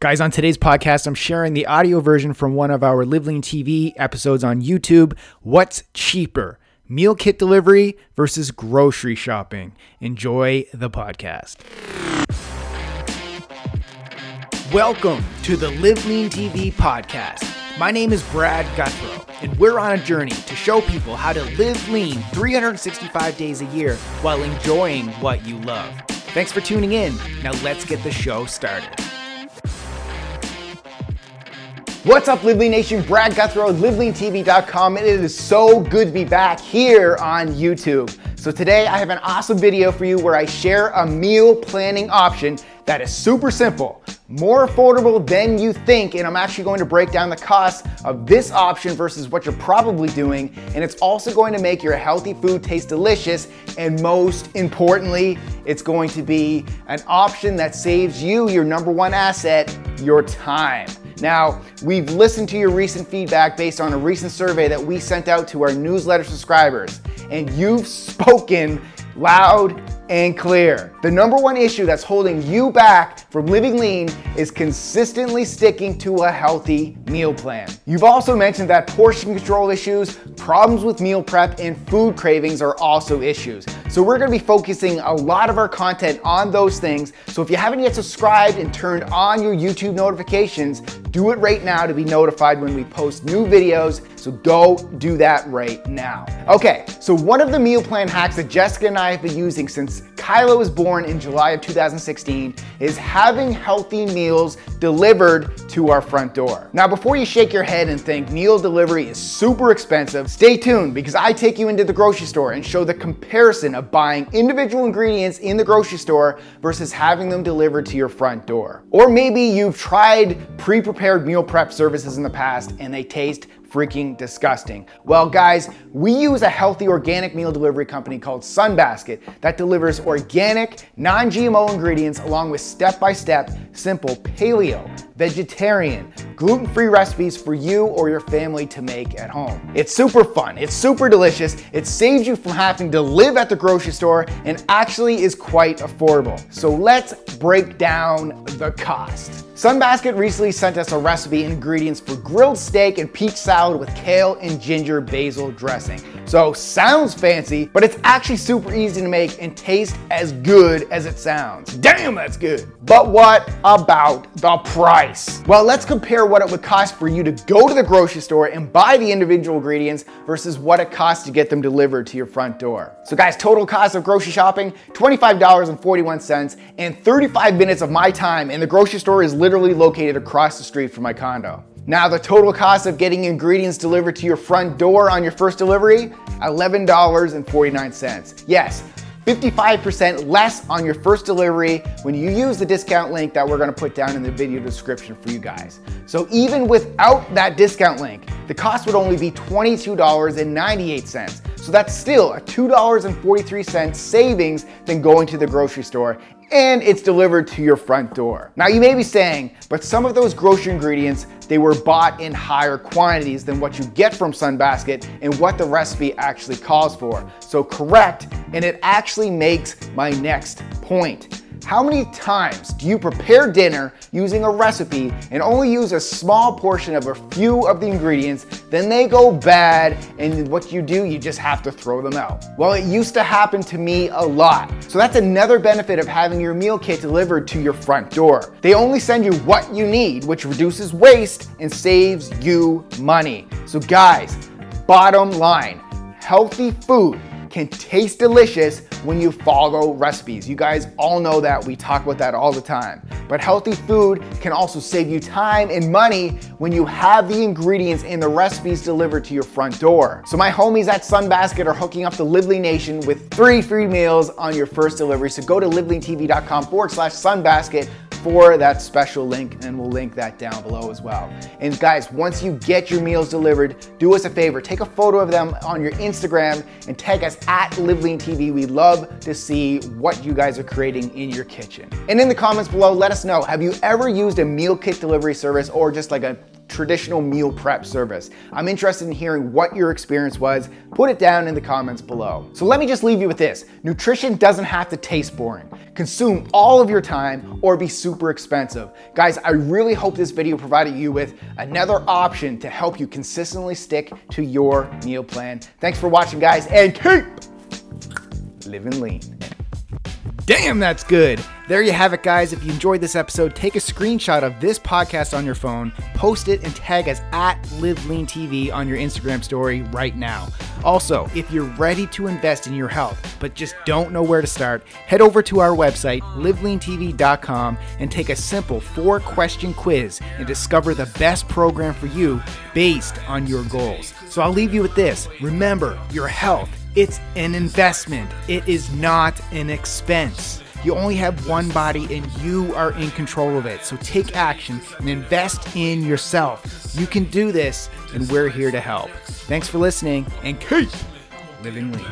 Guys, on today's podcast, I'm sharing the audio version from one of our Live TV episodes on YouTube. What's cheaper, meal kit delivery versus grocery shopping? Enjoy the podcast. Welcome to the Live Lean TV podcast. My name is Brad Gouthro, and we're on a journey to show people how to live lean 365 days a year while enjoying what you love. Thanks for tuning in. Now let's get the show started. What's up, Live Lean Nation? Brad Gouthro, LiveLeanTV.com. It is so good to be back here on YouTube. So today I have an awesome video for you where I share a meal planning option that is super simple, more affordable than you think, and I'm actually going to break down the cost of this option versus what you're probably doing, and it's also going to make your healthy food taste delicious, and most importantly, it's going to be an option that saves you your number one asset, your time. Now, we've listened to your recent feedback based on a recent survey that we sent out to our newsletter subscribers, and you've spoken loud and clear. The number one issue that's holding you back from living lean is consistently sticking to a healthy meal plan. You've also mentioned that portion control issues, problems with meal prep, and food cravings are also issues. So we're gonna be focusing a lot of our content on those things. So if you haven't yet subscribed and turned on your YouTube notifications, do it right now to be notified when we post new videos. So go do that right now. Okay, so one of the meal plan hacks that Jessica and I have been using since Kyla was born in July of 2016 is having healthy meals delivered to our front door. Now, before you shake your head and think meal delivery is super expensive, stay tuned because I take you into the grocery store and show the comparison of buying individual ingredients in the grocery store versus having them delivered to your front door. Or maybe you've tried pre-prepared meal prep services in the past and they taste freaking disgusting. Well, guys, we use a healthy organic meal delivery company called Sunbasket that delivers organic, non GMO ingredients along with step by step, simple paleo, vegetarian, gluten free recipes for you or your family to make at home. It's super fun, it's super delicious, it saves you from having to live at the grocery store, and actually is quite affordable. So let's break down the cost. Sunbasket recently sent us a recipe and ingredients for grilled steak and peach salad with kale and ginger basil dressing. So sounds fancy, but it's actually super easy to make and taste as good as it sounds. Damn, that's good. But what about the price? Well, let's compare what it would cost for you to go to the grocery store and buy the individual ingredients versus what it costs to get them delivered to your front door. So guys, total cost of grocery shopping, $25.41 and 35 minutes of my time and the grocery store is literally located across the street from my condo. Now, the total cost of getting ingredients delivered to your front door on your first delivery, $11.49. Yes, 55% less on your first delivery when you use the discount link that we're gonna put down in the video description for you guys. So even without that discount link, the cost would only be $22.98. So that's still a $2.43 savings than going to the grocery store and it's delivered to your front door. Now you may be saying, but some of those grocery ingredients, they were bought in higher quantities than what you get from Sunbasket and what the recipe actually calls for. So correct, and it actually makes my next point. How many times do you prepare dinner using a recipe and only use a small portion of a few of the ingredients, then they go bad, and what you do, you just have to throw them out? Well, it used to happen to me a lot. So that's another benefit of having your meal kit delivered to your front door. They only send you what you need, which reduces waste and saves you money. So, guys, bottom line healthy food can taste delicious when you follow recipes. You guys all know that. We talk about that all the time. But healthy food can also save you time and money when you have the ingredients and the recipes delivered to your front door. So my homies at Sunbasket are hooking up the Live Lean Nation with three free meals on your first delivery. So go to liveleantv.com forward slash sunbasket for that special link, and we'll link that down below as well. And guys, once you get your meals delivered, do us a favor, take a photo of them on your Instagram and tag us at TV. We love to see what you guys are creating in your kitchen. And in the comments below, let us know, have you ever used a meal kit delivery service or just like a traditional meal prep service. I'm interested in hearing what your experience was. Put it down in the comments below. So let me just leave you with this nutrition doesn't have to taste boring, consume all of your time, or be super expensive. Guys, I really hope this video provided you with another option to help you consistently stick to your meal plan. Thanks for watching, guys, and keep living lean. Damn, that's good. There you have it, guys. If you enjoyed this episode, take a screenshot of this podcast on your phone, post it, and tag us at LiveLeanTV on your Instagram story right now. Also, if you're ready to invest in your health but just don't know where to start, head over to our website, liveleantv.com, and take a simple four question quiz and discover the best program for you based on your goals. So I'll leave you with this remember, your health it's an investment, it is not an expense. You only have one body and you are in control of it. So take action and invest in yourself. You can do this, and we're here to help. Thanks for listening and keep living lean.